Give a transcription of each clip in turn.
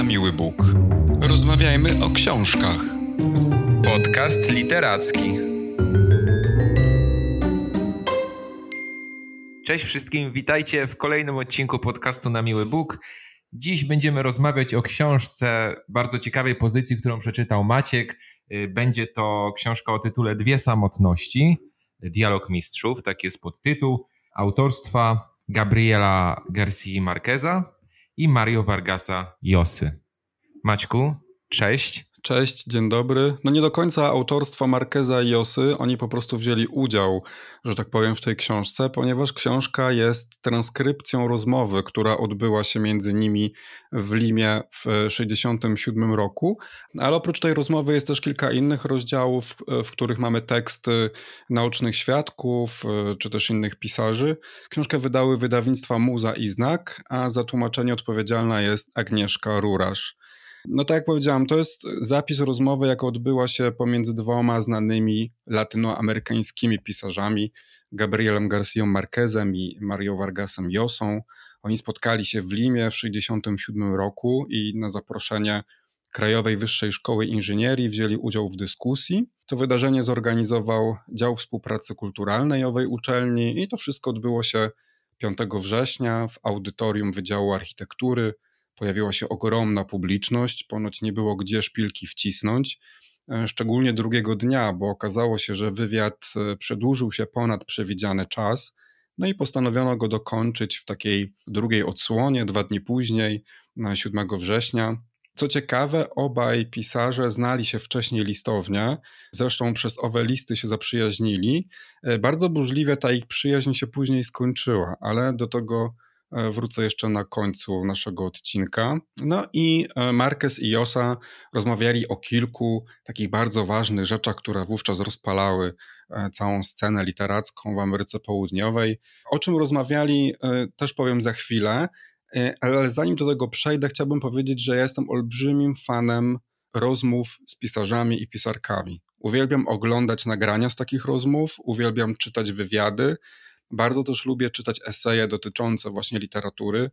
na miły Bóg. Rozmawiajmy o książkach. Podcast literacki. Cześć wszystkim, witajcie w kolejnym odcinku podcastu na miły Bóg. Dziś będziemy rozmawiać o książce bardzo ciekawej pozycji, którą przeczytał Maciek. Y, będzie to książka o tytule Dwie samotności, Dialog mistrzów, tak jest podtytuł, autorstwa Gabriela Garcia Marqueza i Mario Vargasa Josy. Maćku, cześć. Cześć, dzień dobry. No nie do końca autorstwa Markeza i Josy, oni po prostu wzięli udział, że tak powiem, w tej książce, ponieważ książka jest transkrypcją rozmowy, która odbyła się między nimi w Limie w 1967 roku, ale oprócz tej rozmowy jest też kilka innych rozdziałów, w których mamy teksty naocznych świadków, czy też innych pisarzy. Książkę wydały wydawnictwa Muza i Znak, a za tłumaczenie odpowiedzialna jest Agnieszka Rurasz. No tak jak powiedziałam, to jest zapis rozmowy, jaka odbyła się pomiędzy dwoma znanymi latynoamerykańskimi pisarzami, Gabrielem García Marquezem i Mario Vargasem Llosą. Oni spotkali się w Limie w 1967 roku i na zaproszenie Krajowej Wyższej Szkoły Inżynierii wzięli udział w dyskusji. To wydarzenie zorganizował Dział Współpracy Kulturalnej owej uczelni i to wszystko odbyło się 5 września w audytorium Wydziału Architektury pojawiła się ogromna publiczność, ponoć nie było gdzie szpilki wcisnąć, e, szczególnie drugiego dnia, bo okazało się, że wywiad e, przedłużył się ponad przewidziany czas. No i postanowiono go dokończyć w takiej drugiej odsłonie, dwa dni później, na 7 września. Co ciekawe, obaj pisarze znali się wcześniej listownie, zresztą przez owe listy się zaprzyjaźnili. E, bardzo burzliwie ta ich przyjaźń się później skończyła, ale do tego wrócę jeszcze na końcu naszego odcinka. No i e, Marquez i Josa rozmawiali o kilku takich bardzo ważnych rzeczach, które wówczas rozpalały e, całą scenę literacką w Ameryce Południowej. O czym rozmawiali, też powiem za chwilę, ale zanim do tego przejdę, chciałbym powiedzieć, że ja jestem olbrzymim fanem rozmów z pisarzami i pisarkami. Uwielbiam oglądać nagrania z takich rozmów, uwielbiam czytać wywiady. Bardzo też lubię czytać eseje dotyczące właśnie literatury,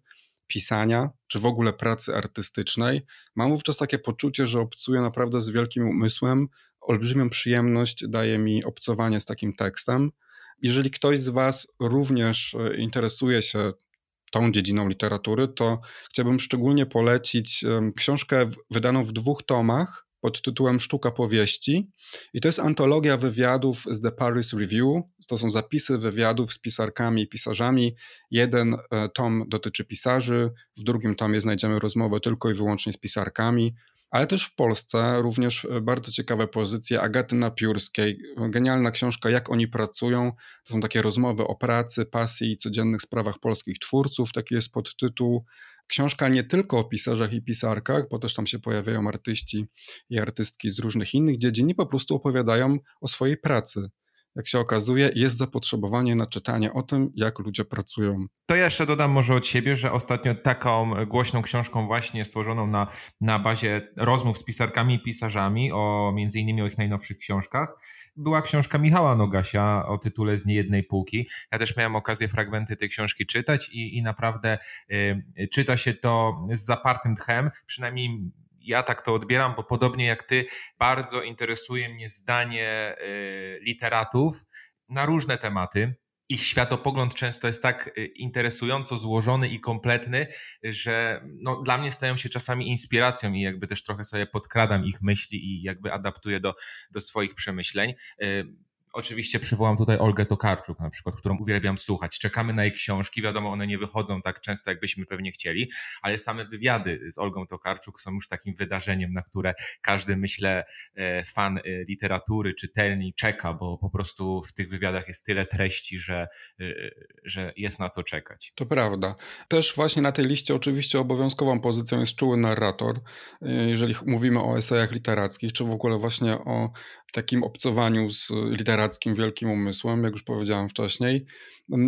pisania, czy w ogóle pracy artystycznej. Mam wówczas takie poczucie, że obcuję naprawdę z wielkim umysłem. Olbrzymią przyjemność daje mi obcowanie z takim tekstem. Jeżeli ktoś z Was również e, interesuje się tą dziedziną literatury, to chciałbym szczególnie polecić książkę wydaną w dwóch tomach pod tytułem Sztuka powieści. I to jest antologia wywiadów z The Paris Review. To są zapisy wywiadów z pisarkami i pisarzami. Jeden e, tom dotyczy pisarzy, w drugim tomie znajdziemy rozmowę tylko i wyłącznie z pisarkami. Ale też w Polsce również e, bardzo ciekawe pozycje Agaty Napiórskiej. Genialna książka Jak oni pracują. To są takie rozmowy o pracy, pasji i codziennych sprawach polskich twórców. Taki jest podtytuł książka nie tylko o pisarzach i pisarkach, bo też tam się pojawiają artyści i artystki z różnych innych dziedzin i po prostu opowiadają o swojej pracy. Jak się okazuje, jest zapotrzebowanie na czytanie o tym, jak ludzie pracują. To ja jeszcze dodam może od siebie, że ostatnio taką głośną książką właśnie stworzoną na, na bazie rozmów z pisarkami i pisarzami, o między innymi o ich najnowszych książkach, była książka Michała Nogasia o tytule Z niejednej półki. Ja też miałem okazję fragmenty tej książki czytać i, i naprawdę y, czyta się to z zapartym tchem, przynajmniej ja tak to odbieram, bo podobnie jak ty, bardzo interesuje mnie zdanie y, literatów na różne tematy ich światopogląd często jest tak y, interesująco złożony i kompletny, że no, dla mnie stają się czasami inspiracją i jakby też trochę sobie podkradam ich myśli i jakby adaptuję do, do swoich przemyśleń. Oczywiście przywołam tutaj Olgę Tokarczuk na przykład, którą uwielbiam słuchać. Czekamy na jej książki, wiadomo, one nie wychodzą tak często, jakbyśmy pewnie chcieli, ale same wywiady z Olgą Tokarczuk są już takim wydarzeniem, na które każdy, myślę, e, fan e, literatury, czytelni czeka, bo po prostu w tych wywiadach jest tyle treści, że, e, że jest na co czekać. To prawda. Też właśnie na tej liście oczywiście obowiązkową pozycją jest czuły narrator, jeżeli mówimy o esejach literackich, czy w ogóle właśnie o takim obcowaniu z literackim wielkim umysłem, jak już powiedziałem wcześniej.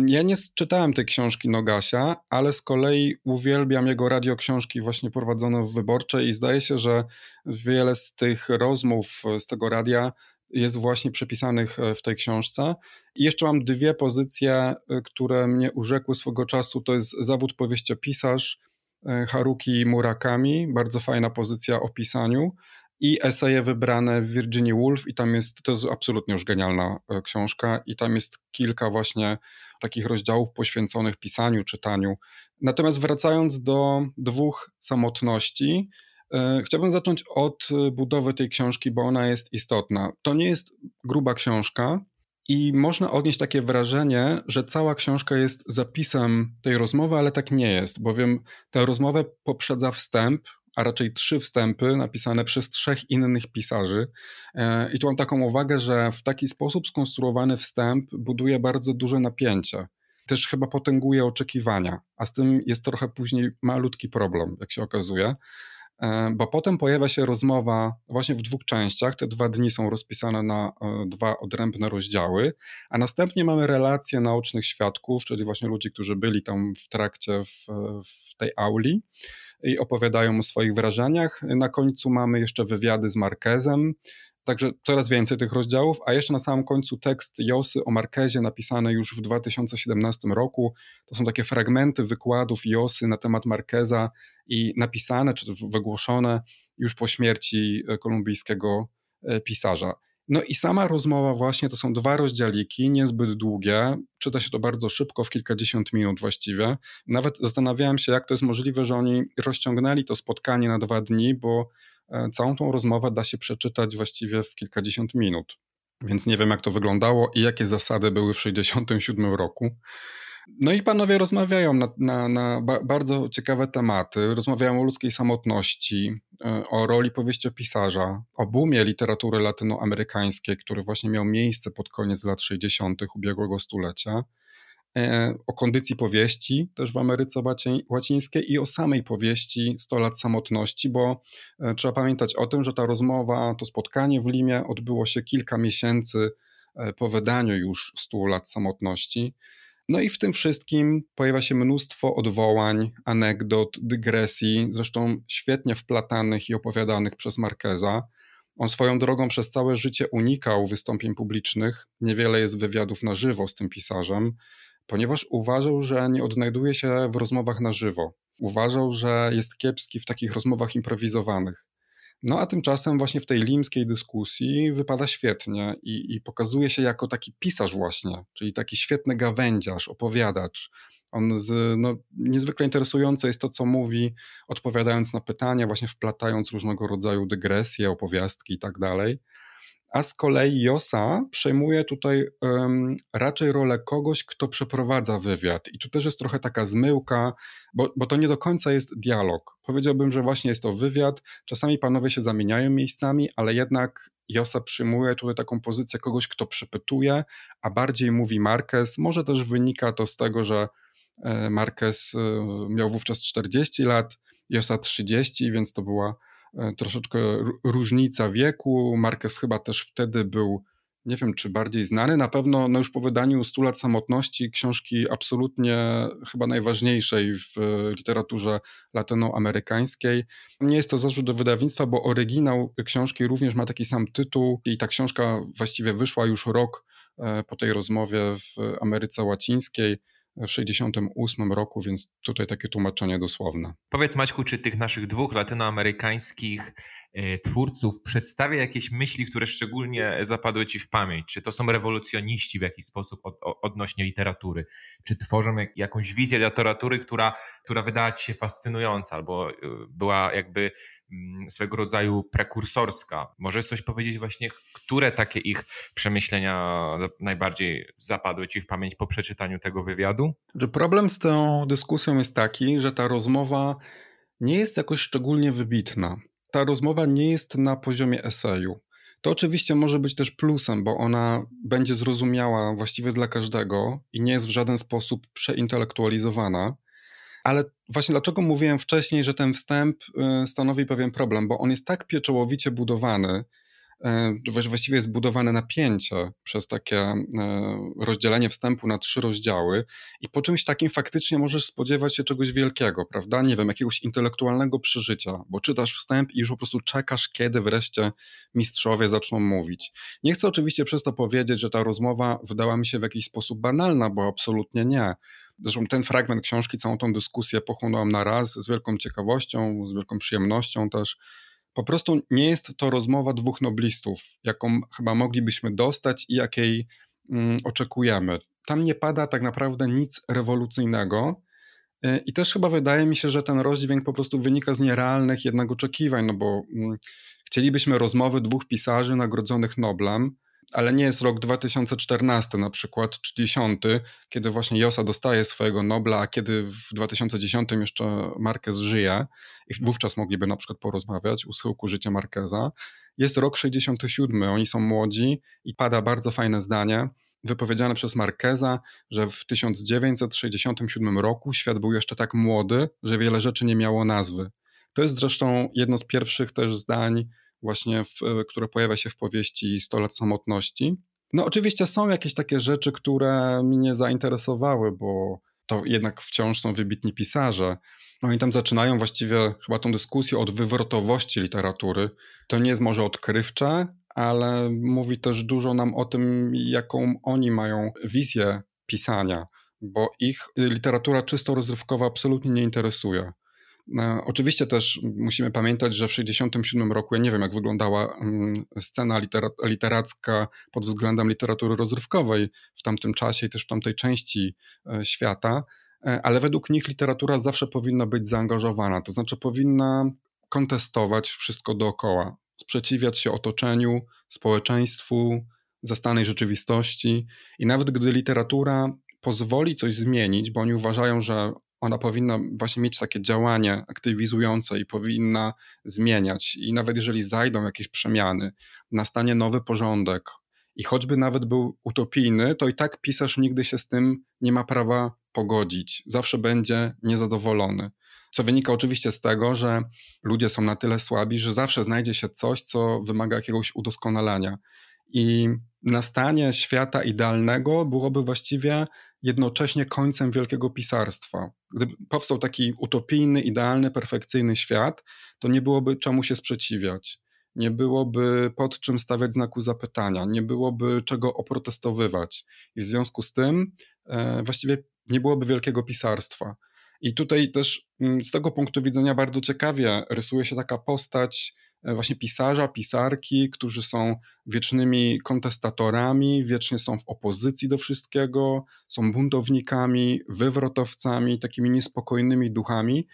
Ja nie czytałem tej książki Nogasia, ale z kolei uwielbiam jego radioksiążki właśnie prowadzone w Wyborczej i zdaje się, że wiele z tych rozmów z tego radia jest właśnie przepisanych e, w tej książce. I jeszcze mam dwie pozycje, e, które mnie urzekły swego czasu. To jest zawód powieściopisarz Haruki Murakami, bardzo fajna pozycja o pisaniu i eseje wybrane Virginia Woolf i tam jest, to jest absolutnie już genialna e, książka i tam jest kilka właśnie takich rozdziałów poświęconych pisaniu, czytaniu. Natomiast wracając do dwóch samotności, e, Chciałbym zacząć od e, budowy tej książki, bo ona jest istotna. To nie jest gruba książka i można odnieść takie wrażenie, że cała książka jest zapisem tej rozmowy, ale tak nie jest, bowiem tę rozmowę poprzedza wstęp, a raczej trzy wstępy napisane przez trzech innych pisarzy. E, I tu mam taką uwagę, że w taki sposób skonstruowany wstęp buduje bardzo duże napięcie. Też chyba potęguje oczekiwania, a z tym jest trochę później malutki problem, jak się okazuje, bo potem pojawia się rozmowa właśnie w dwóch częściach. Te dwa dni są rozpisane na e, dwa odrębne rozdziały, a następnie mamy relacje naocznych świadków, czyli właśnie ludzi, którzy byli tam w trakcie w, w tej auli i opowiadają o swoich wrażeniach. Na końcu mamy jeszcze wywiady z Marquezem, Także coraz więcej tych rozdziałów, a jeszcze na samym końcu tekst Josy o Markezie napisany już w 2017 roku. To są takie fragmenty wykładów Josy na temat Markeza i napisane czy wygłoszone już po śmierci e, kolumbijskiego e, pisarza. No i sama rozmowa właśnie to są dwa rozdziałiki, niezbyt długie, czyta się to bardzo szybko, w kilkadziesiąt minut właściwie. Nawet zastanawiałem się, jak to jest możliwe, że oni rozciągnęli to spotkanie na dwa dni, bo całą tą rozmowę da się przeczytać właściwie w kilkadziesiąt minut. Więc nie wiem, jak to wyglądało i jakie zasady były w 1967 roku. No i panowie rozmawiają na, na, na bardzo ciekawe tematy. Rozmawiają o ludzkiej samotności, e, o roli powieściopisarza, o boomie literatury latynoamerykańskiej, który właśnie miał miejsce pod koniec lat 60. ubiegłego stulecia, e, o kondycji powieści też w Ameryce Łacińskiej i o samej powieści 100 lat samotności, bo e, trzeba pamiętać o tym, że ta rozmowa, to spotkanie w Limie odbyło się kilka miesięcy po wydaniu już 100 lat samotności. No i w tym wszystkim pojawia się mnóstwo odwołań, anegdot, dygresji, zresztą świetnie wplatanych i opowiadanych przez Markeza. On swoją drogą przez całe życie unikał wystąpień publicznych, niewiele jest wywiadów na żywo z tym pisarzem, ponieważ uważał, że nie odnajduje się w rozmowach na żywo. Uważał, że jest kiepski w takich rozmowach improwizowanych. No a tymczasem właśnie w tej limskiej dyskusji wypada świetnie i, i, pokazuje się jako taki pisarz właśnie, czyli taki świetny gawędziarz, opowiadacz. On z, no, niezwykle interesujące jest to, co mówi, odpowiadając na pytania, właśnie wplatając różnego rodzaju dygresje, opowiastki i tak dalej a z kolei Josa przejmuje tutaj um, raczej rolę kogoś, kto przeprowadza wywiad. I tu też jest trochę taka zmyłka, bo, bo to nie do końca jest dialog. Powiedziałbym, że właśnie jest to wywiad. Czasami panowie się zamieniają miejscami, ale jednak Josa przyjmuje tutaj taką pozycję kogoś, kto przepytuje, a bardziej mówi Marquez. Może też wynika to z tego, że e, Marquez e, miał wówczas 40 lat, Josa 30, więc to była troszeczkę różnica wieku. Marquez chyba też wtedy był, nie wiem czy bardziej znany, na pewno no już po wydaniu 100 lat samotności, książki absolutnie chyba najważniejszej w literaturze latynoamerykańskiej. Nie jest to zarzut do wydawnictwa, bo oryginał książki również ma taki sam tytuł i ta książka właściwie wyszła już rok e, po tej rozmowie w Ameryce Łacińskiej w 1968 roku, więc tutaj takie tłumaczenie dosłowne. Powiedz Maćku, czy tych naszych dwóch latynoamerykańskich twórców przedstawia jakieś myśli, które szczególnie zapadły ci w pamięć? Czy to są rewolucjoniści w jakiś sposób od, odnośnie literatury? Czy tworzą jak, jakąś wizję literatury, która, która wydała ci się fascynująca albo e, była jakby mm, swego rodzaju prekursorska? Możesz coś powiedzieć właśnie, które takie ich przemyślenia najbardziej zapadły ci w pamięć po przeczytaniu tego wywiadu? Problem z tą dyskusją jest taki, że ta rozmowa nie jest jakoś szczególnie wybitna. Ta rozmowa nie jest na poziomie eseju. To oczywiście może być też plusem, bo ona będzie zrozumiała właściwie dla każdego i nie jest w żaden sposób przeintelektualizowana. Ale właśnie dlaczego mówiłem wcześniej, że ten wstęp y, stanowi pewien problem, bo on jest tak pieczołowicie budowany, właściwie jest budowane napięcie przez takie e, rozdzielenie wstępu na trzy rozdziały i po czymś takim faktycznie możesz spodziewać się czegoś wielkiego, prawda? Nie wiem, jakiegoś intelektualnego przeżycia, bo czytasz wstęp i już po prostu czekasz, kiedy wreszcie mistrzowie zaczną mówić. Nie chcę oczywiście przez to powiedzieć, że ta rozmowa wydała mi się w jakiś sposób banalna, bo absolutnie nie. Zresztą ten fragment książki, całą tą dyskusję pochłonąłem na raz z wielką ciekawością, z wielką przyjemnością też. Po prostu nie jest to rozmowa dwóch noblistów, jaką chyba moglibyśmy dostać i jakiej mm, oczekujemy. Tam nie pada tak naprawdę nic rewolucyjnego. Y, I też chyba wydaje mi się, że ten rozdźwięk po prostu wynika z nierealnych jednak oczekiwań, no bo mm, chcielibyśmy rozmowy dwóch pisarzy nagrodzonych Noblem, ale nie jest rok 2014 na przykład, czy 10, kiedy właśnie Josa dostaje swojego Nobla, a kiedy w 2010 jeszcze Marquez żyje i wówczas mogliby na przykład porozmawiać u schyłku życia Marqueza. Jest rok 67, oni są młodzi i pada bardzo fajne zdanie, wypowiedziane przez Marqueza, że w 1967 roku świat był jeszcze tak młody, że wiele rzeczy nie miało nazwy. To jest zresztą jedno z pierwszych też zdań właśnie, w, które pojawia się w powieści 100 lat samotności. No oczywiście są jakieś takie rzeczy, które mnie zainteresowały, bo to jednak wciąż są wybitni pisarze. No oni tam zaczynają właściwie chyba tą dyskusję od wywrotowości literatury. To nie jest może odkrywcze, ale mówi też dużo nam o tym, jaką oni mają wizję pisania, bo ich literatura czysto rozrywkowa absolutnie nie interesuje. No, oczywiście też musimy pamiętać, że w 1967 roku, ja nie wiem jak wyglądała mm, scena literacka pod względem literatury rozrywkowej w tamtym czasie i też w tamtej części e, świata, e, ale według nich literatura zawsze powinna być zaangażowana, to znaczy powinna kontestować wszystko dookoła, sprzeciwiać się otoczeniu, społeczeństwu, zastanej rzeczywistości i nawet gdy literatura pozwoli coś zmienić, bo oni uważają, że ona powinna właśnie mieć takie działanie aktywizujące i powinna zmieniać. I nawet jeżeli zajdą jakieś przemiany, nastanie nowy porządek, i choćby nawet był utopijny, to i tak pisarz nigdy się z tym nie ma prawa pogodzić. Zawsze będzie niezadowolony. Co wynika oczywiście z tego, że ludzie są na tyle słabi, że zawsze znajdzie się coś, co wymaga jakiegoś udoskonalenia. I nastanie świata idealnego byłoby właściwie jednocześnie końcem wielkiego pisarstwa. Gdyby powstał taki utopijny, idealny, perfekcyjny świat, to nie byłoby czemu się sprzeciwiać. Nie byłoby pod czym stawiać znaku zapytania, nie byłoby czego oprotestowywać. I w związku z tym e, właściwie nie byłoby wielkiego pisarstwa. I tutaj też mm, z tego punktu widzenia bardzo ciekawie rysuje się taka postać właśnie pisarza, pisarki, którzy są wiecznymi kontestatorami, wiecznie są w opozycji do wszystkiego, są buntownikami, wywrotowcami, takimi niespokojnymi duchami.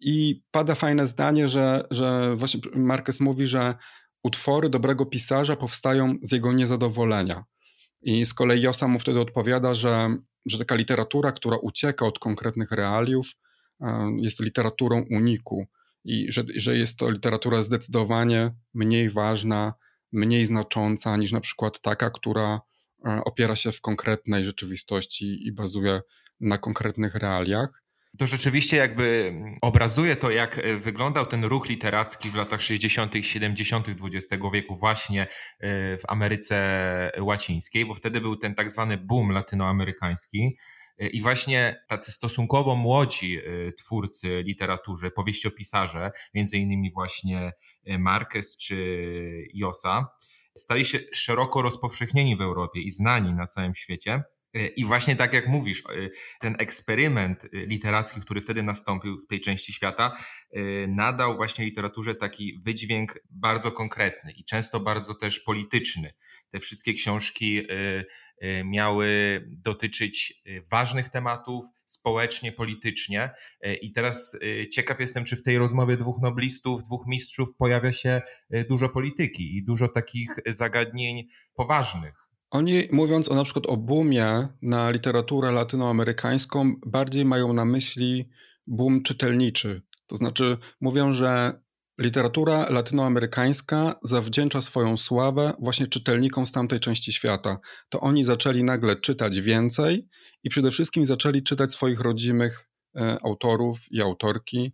I pada fajne zdanie, że, że właśnie Marquez mówi, że utwory dobrego pisarza powstają z jego niezadowolenia. I z kolei Josa mu wtedy odpowiada, że, że taka literatura, która ucieka od konkretnych realiów, e, jest literaturą uniku i że, że jest to literatura zdecydowanie mniej ważna, mniej znacząca niż na przykład taka, która e, opiera się w konkretnej rzeczywistości i bazuje na konkretnych realiach. To rzeczywiście jakby obrazuje to, jak e, wyglądał ten ruch literacki w latach 60. i 70. XX wieku właśnie e, w Ameryce Łacińskiej, bo wtedy był ten tak zwany boom latynoamerykański. I właśnie tacy stosunkowo młodzi y, twórcy literatury, powieściopisarze, między innymi właśnie y, Marquez czy Josa, stali się szeroko rozpowszechnieni w Europie i znani na całym świecie. Y, I właśnie tak jak mówisz, ten eksperyment literacki, który wtedy nastąpił w tej części świata, nadał właśnie literaturze taki wydźwięk bardzo konkretny i często bardzo też polityczny. Te wszystkie książki Y, miały dotyczyć y, ważnych tematów społecznie, politycznie. Y, I teraz ciekaw jestem, czy w tej rozmowie dwóch noblistów, dwóch mistrzów pojawia się dużo polityki i dużo takich zagadnień poważnych. Oni mówiąc o na przykład o boomie na literaturę latynoamerykańską, bardziej mają na myśli boom czytelniczy. To znaczy mówią, że Literatura latynoamerykańska zawdzięcza swoją sławę właśnie czytelnikom z tamtej części świata. To oni zaczęli nagle czytać więcej i przede wszystkim zaczęli czytać swoich rodzimych e, autorów i autorki.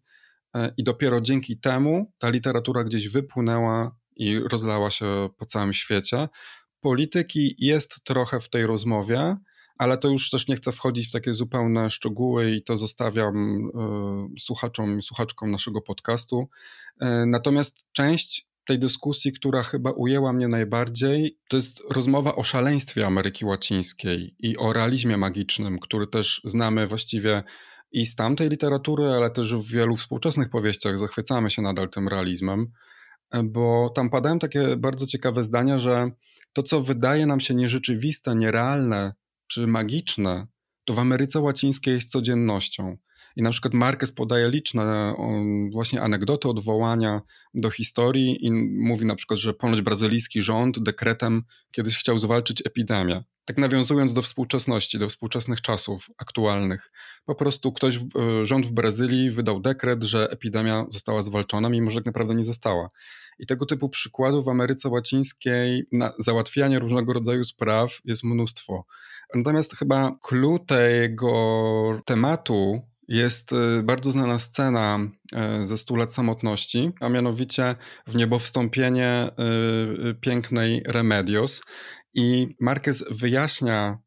E, I dopiero dzięki temu ta literatura gdzieś wypłynęła i rozlała się po całym świecie. Polityki jest trochę w tej rozmowie, ale to już też nie chcę wchodzić w takie zupełne szczegóły i to zostawiam y, słuchaczom i słuchaczkom naszego podcastu. Y, natomiast część tej dyskusji, która chyba ujęła mnie najbardziej, to jest rozmowa o szaleństwie Ameryki Łacińskiej i o realizmie magicznym, który też znamy właściwie i z tamtej literatury, ale też w wielu współczesnych powieściach zachwycamy się nadal tym realizmem, bo tam padają takie bardzo ciekawe zdania, że to, co wydaje nam się nierzeczywiste, nierealne czy magiczne, to w Ameryce Łacińskiej jest codziennością. I na przykład Marquez podaje liczne właśnie anegdoty, odwołania do historii i mówi na przykład, że ponoć brazylijski rząd dekretem kiedyś chciał zwalczyć epidemię. Tak nawiązując do współczesności, do współczesnych czasów aktualnych. Po prostu ktoś, e, rząd w Brazylii wydał dekret, że epidemia została zwalczona, mimo że tak naprawdę nie została. I tego typu przykładów w Ameryce Łacińskiej na załatwianie różnego rodzaju spraw jest mnóstwo. Natomiast chyba clue tego tematu jest y, bardzo znana scena y, ze Stu lat samotności, a mianowicie w niebo wstąpienie y, pięknej Remedios. I Marquez wyjaśnia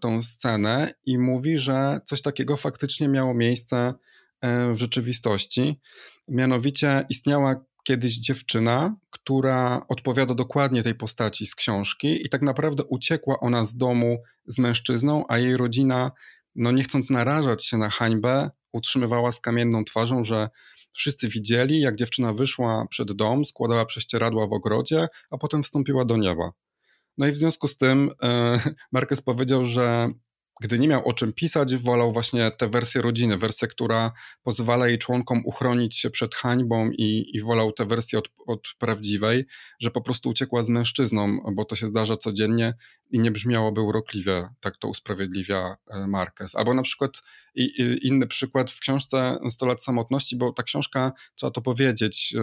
tą scenę i mówi, że coś takiego faktycznie miało miejsce w rzeczywistości. Mianowicie istniała kiedyś dziewczyna, która odpowiada dokładnie tej postaci z książki, i tak naprawdę uciekła ona z domu z mężczyzną, a jej rodzina no nie chcąc narażać się na hańbę, utrzymywała z kamienną twarzą, że wszyscy widzieli, jak dziewczyna wyszła przed dom, składała prześcieradła w ogrodzie, a potem wstąpiła do nieba. No i w związku z tym e, Marquez powiedział, że gdy nie miał o czym pisać, wolał właśnie tę wersję rodziny, wersję, która pozwala jej członkom uchronić się przed hańbą i, i wolał tę wersję od, od prawdziwej, że po prostu uciekła z mężczyzną, bo to się zdarza codziennie i nie brzmiałoby urokliwie, tak to usprawiedliwia e, Marquez. Albo na przykład i, i inny przykład w książce 100 lat samotności, bo ta książka, trzeba to powiedzieć,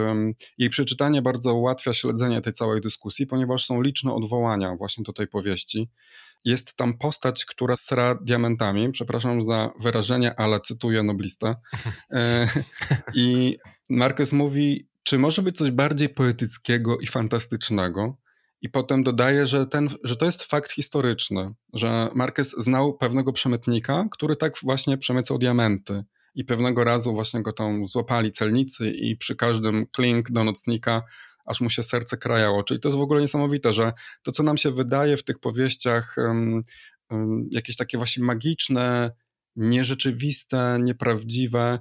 jej przeczytanie bardzo ułatwia śledzenie tej całej dyskusji, ponieważ są liczne odwołania właśnie do tej powieści. Jest tam postać, która sra diamentami, przepraszam za wyrażenie, ale cytuję noblistę. E, I Marquez mówi, czy może być coś bardziej poetyckiego i fantastycznego? I potem dodaje, że, ten, że to jest fakt historyczny, że Marquez znał pewnego przemytnika, który tak właśnie przemycał diamenty. I pewnego razu właśnie go tam złapali celnicy i przy każdym klink do nocnika aż mu się serce krajało. Czyli to jest w ogóle niesamowite, że to, co nam się wydaje w tych powieściach, um, um, jakieś takie właśnie magiczne, nierzeczywiste, nieprawdziwe,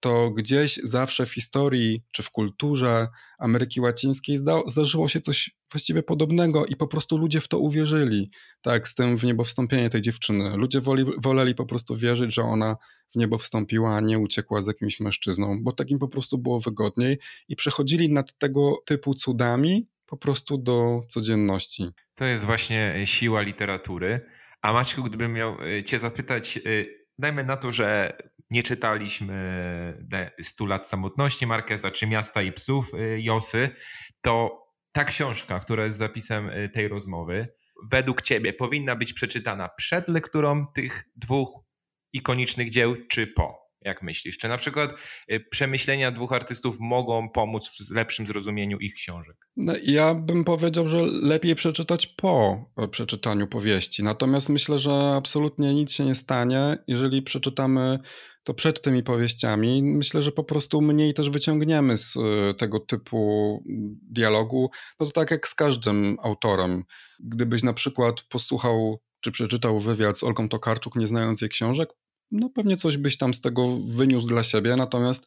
to gdzieś zawsze w historii czy w kulturze Ameryki Łacińskiej zda, zdarzyło się coś właściwie podobnego i po prostu ludzie w to uwierzyli. Tak, z tym w niebo wstąpienie tej dziewczyny. Ludzie woli, woleli po prostu wierzyć, że ona w niebo wstąpiła, a nie uciekła z jakimś mężczyzną, bo takim po prostu było wygodniej i przechodzili nad tego typu cudami po prostu do codzienności. To jest właśnie siła literatury. A Maćku, gdybym miał e, cię zapytać, e, dajmy na to, że nie czytaliśmy 100 lat samotności Markeza czy Miasta i psów y, Josy, to ta książka, która jest zapisem y, tej rozmowy, według ciebie powinna być przeczytana przed lekturą tych dwóch ikonicznych dzieł, czy po? Jak myślisz? Czy na przykład przemyślenia dwóch artystów mogą pomóc w lepszym zrozumieniu ich książek? No, ja bym powiedział, że lepiej przeczytać po e, przeczytaniu powieści. Natomiast myślę, że absolutnie nic się nie stanie, jeżeli przeczytamy to przed tymi powieściami. Myślę, że po prostu mniej też wyciągniemy z e, tego typu dialogu. No to tak jak z każdym autorem. Gdybyś na przykład posłuchał czy przeczytał wywiad z Olgą Tokarczuk, nie znając jej książek, no pewnie coś byś tam z tego wyniósł dla siebie, natomiast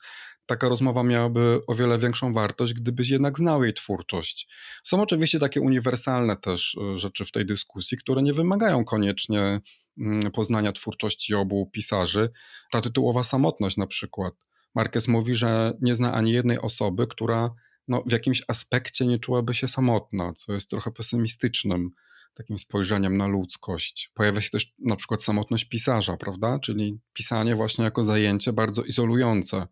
taka rozmowa miałaby o wiele większą wartość, gdybyś jednak znał jej twórczość. Są oczywiście takie uniwersalne też e, rzeczy w tej dyskusji, które nie wymagają koniecznie mm, poznania twórczości obu pisarzy. Ta tytułowa samotność na przykład. Marquez mówi, że nie zna ani jednej osoby, która no, w jakimś aspekcie nie czułaby się samotna, co jest trochę pesymistycznym takim spojrzeniem na ludzkość. Pojawia się też na przykład samotność pisarza, prawda? Czyli pisanie właśnie jako zajęcie bardzo izolujące,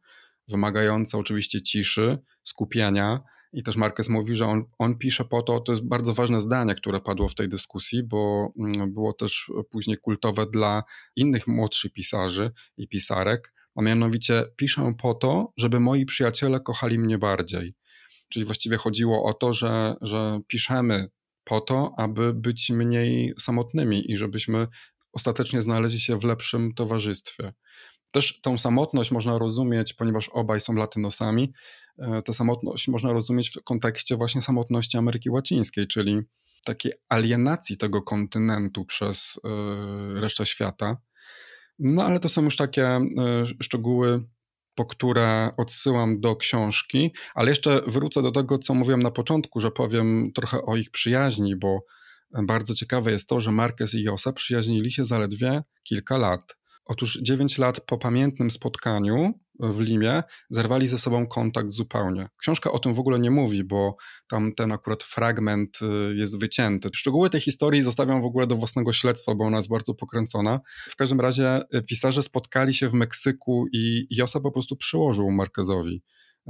wymagające oczywiście ciszy, skupienia. I też Marquez mówi, że on, on pisze po to, to jest bardzo ważne zdanie, które padło w tej dyskusji, bo mm, było też później kultowe dla innych młodszych pisarzy i pisarek, a mianowicie piszę po to, żeby moi przyjaciele kochali mnie bardziej. Czyli właściwie chodziło o to, że, że piszemy po to, aby być mniej samotnymi i żebyśmy ostatecznie znaleźli się w lepszym towarzystwie. Też tą samotność można rozumieć, ponieważ obaj są latynosami, e, tę samotność można rozumieć w kontekście właśnie samotności Ameryki Łacińskiej, czyli takiej alienacji tego kontynentu przez e, resztę świata. No ale to są już takie e, szczegóły, po które odsyłam do książki, ale jeszcze wrócę do tego, co mówiłem na początku, że powiem trochę o ich przyjaźni, bo bardzo ciekawe jest to, że Marquez i Josa przyjaźnili się zaledwie kilka lat. Otóż 9 lat po pamiętnym spotkaniu w Limie zerwali ze sobą kontakt zupełnie. Książka o tym w ogóle nie mówi, bo tam ten akurat fragment y, jest wycięty. Szczegóły tej historii zostawiam w ogóle do własnego śledztwa, bo ona jest bardzo pokręcona. W każdym razie y, pisarze spotkali się w Meksyku i Josa po prostu przyłożył Marquezowi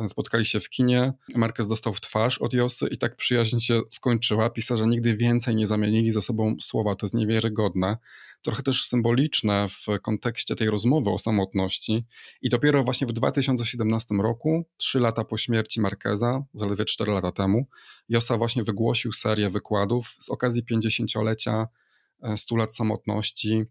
Spotkali się w kinie, Marquez dostał w twarz od Josy i tak przyjaźń się skończyła. Pisarze nigdy więcej nie zamienili ze sobą słowa, to jest niewiarygodne. Trochę też symboliczne w kontekście tej rozmowy o samotności. I dopiero właśnie w 2017 roku, trzy lata po śmierci Marqueza, zaledwie cztery lata temu, Josa właśnie wygłosił serię wykładów z okazji 50-lecia 100 e, lat samotności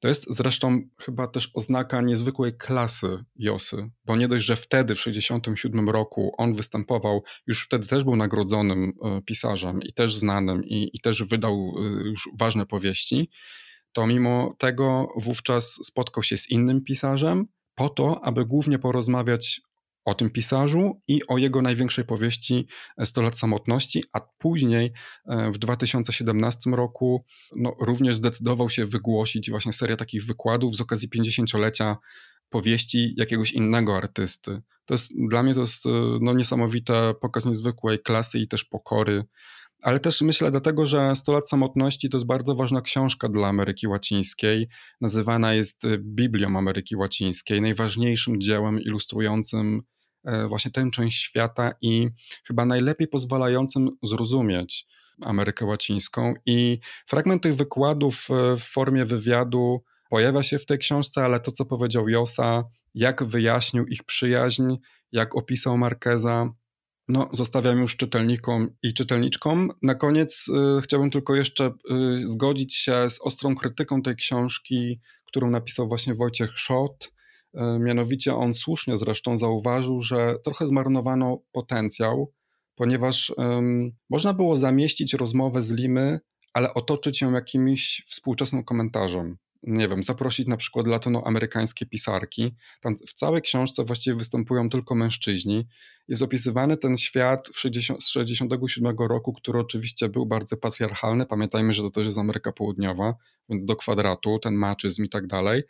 to jest zresztą chyba też oznaka niezwykłej klasy Josy, bo nie dość, że wtedy w 1967 roku on występował, już wtedy też był nagrodzonym e, pisarzem i też znanym i, i też wydał e, już ważne powieści, to mimo tego wówczas spotkał się z innym pisarzem po to, aby głównie porozmawiać o tym pisarzu i o jego największej powieści 100 lat samotności, a później e, w 2017 roku no, również zdecydował się wygłosić właśnie serię takich wykładów z okazji 50-lecia powieści jakiegoś innego artysty. To jest, dla mnie to jest e, no, niesamowite pokaz niezwykłej klasy i też pokory, ale też myślę dlatego, że 100 lat samotności to jest bardzo ważna książka dla Ameryki Łacińskiej. Nazywana jest Biblią Ameryki Łacińskiej, najważniejszym dziełem ilustrującym E, właśnie tę część świata i chyba najlepiej pozwalającym zrozumieć Amerykę Łacińską. I fragment tych wykładów e, w formie wywiadu pojawia się w tej książce, ale to, co powiedział Josa, jak wyjaśnił ich przyjaźń, jak opisał Markeza, no, zostawiam już czytelnikom i czytelniczkom. Na koniec y, chciałbym tylko jeszcze y, zgodzić się z ostrą krytyką tej książki, którą napisał właśnie Wojciech Szot, E, mianowicie on słusznie zresztą zauważył, że trochę zmarnowano potencjał, ponieważ można było zamieścić rozmowę z Limy, ale otoczyć ją jakimś współczesnym komentarzem. Nie wiem, zaprosić na przykład latynoamerykańskie pisarki. Tam w całej książce właściwie występują tylko mężczyźni. Jest opisywany ten świat w 60, z 67 roku, który oczywiście był bardzo patriarchalny. Pamiętajmy, że to też jest Ameryka Południowa, więc do kwadratu, ten maczyzm i tak dalej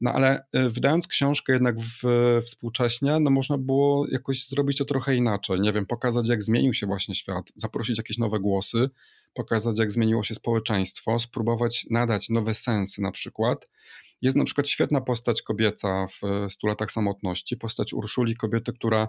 no ale e, wydając książkę jednak w, współcześnie, no można było jakoś zrobić to trochę inaczej. Nie wiem, pokazać jak zmienił się właśnie świat, zaprosić jakieś nowe głosy, pokazać jak zmieniło się społeczeństwo, spróbować nadać nowe sensy na przykład. Jest na przykład świetna postać kobieca w Stu latach samotności, postać Urszuli, kobiety, która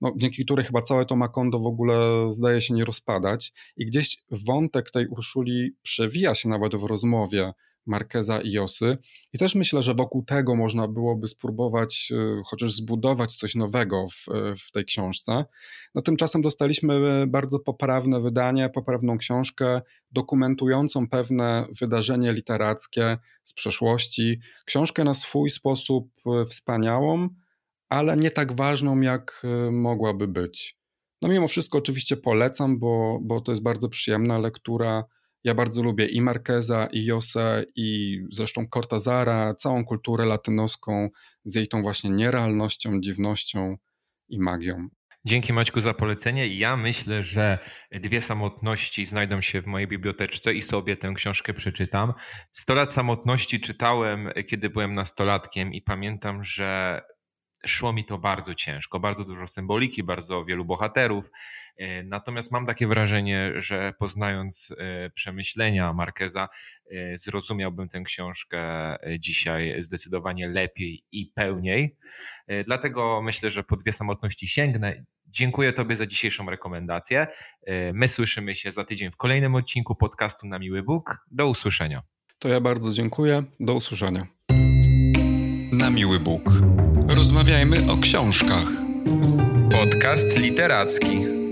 no, dzięki której chyba całe to Makondo w ogóle zdaje się nie rozpadać. I gdzieś wątek tej Urszuli przewija się nawet w rozmowie Markeza i Josy. I też myślę, że wokół tego można byłoby spróbować e, chociaż zbudować coś nowego w, e, w tej książce. No tymczasem dostaliśmy bardzo poprawne wydanie, poprawną książkę dokumentującą pewne wydarzenie literackie z przeszłości. Książkę na swój sposób e, wspaniałą, ale nie tak ważną, jak mogłaby być. No mimo wszystko oczywiście polecam, bo, bo to jest bardzo przyjemna lektura ja bardzo lubię i Marqueza, i Josę, i zresztą Cortazara, całą kulturę latynoską z jej tą właśnie nierealnością, dziwnością i magią. Dzięki Maćku za polecenie. Ja myślę, że dwie samotności znajdą się w mojej biblioteczce i sobie tę książkę przeczytam. Sto lat samotności czytałem, kiedy byłem nastolatkiem i pamiętam, że szło mi to bardzo ciężko, bardzo dużo symboliki, bardzo wielu bohaterów. E, natomiast mam takie wrażenie, że poznając e, przemyślenia Markeza, e, zrozumiałbym tę książkę dzisiaj zdecydowanie lepiej i pełniej. Dlatego myślę, że po dwie samotności sięgnę. Dziękuję Tobie za dzisiejszą rekomendację. My słyszymy się za tydzień w kolejnym odcinku podcastu na Miły Bóg. Do usłyszenia. To ja bardzo dziękuję. Do usłyszenia. Na Miły Bóg. Rozmawiajmy o książkach. Podcast literacki.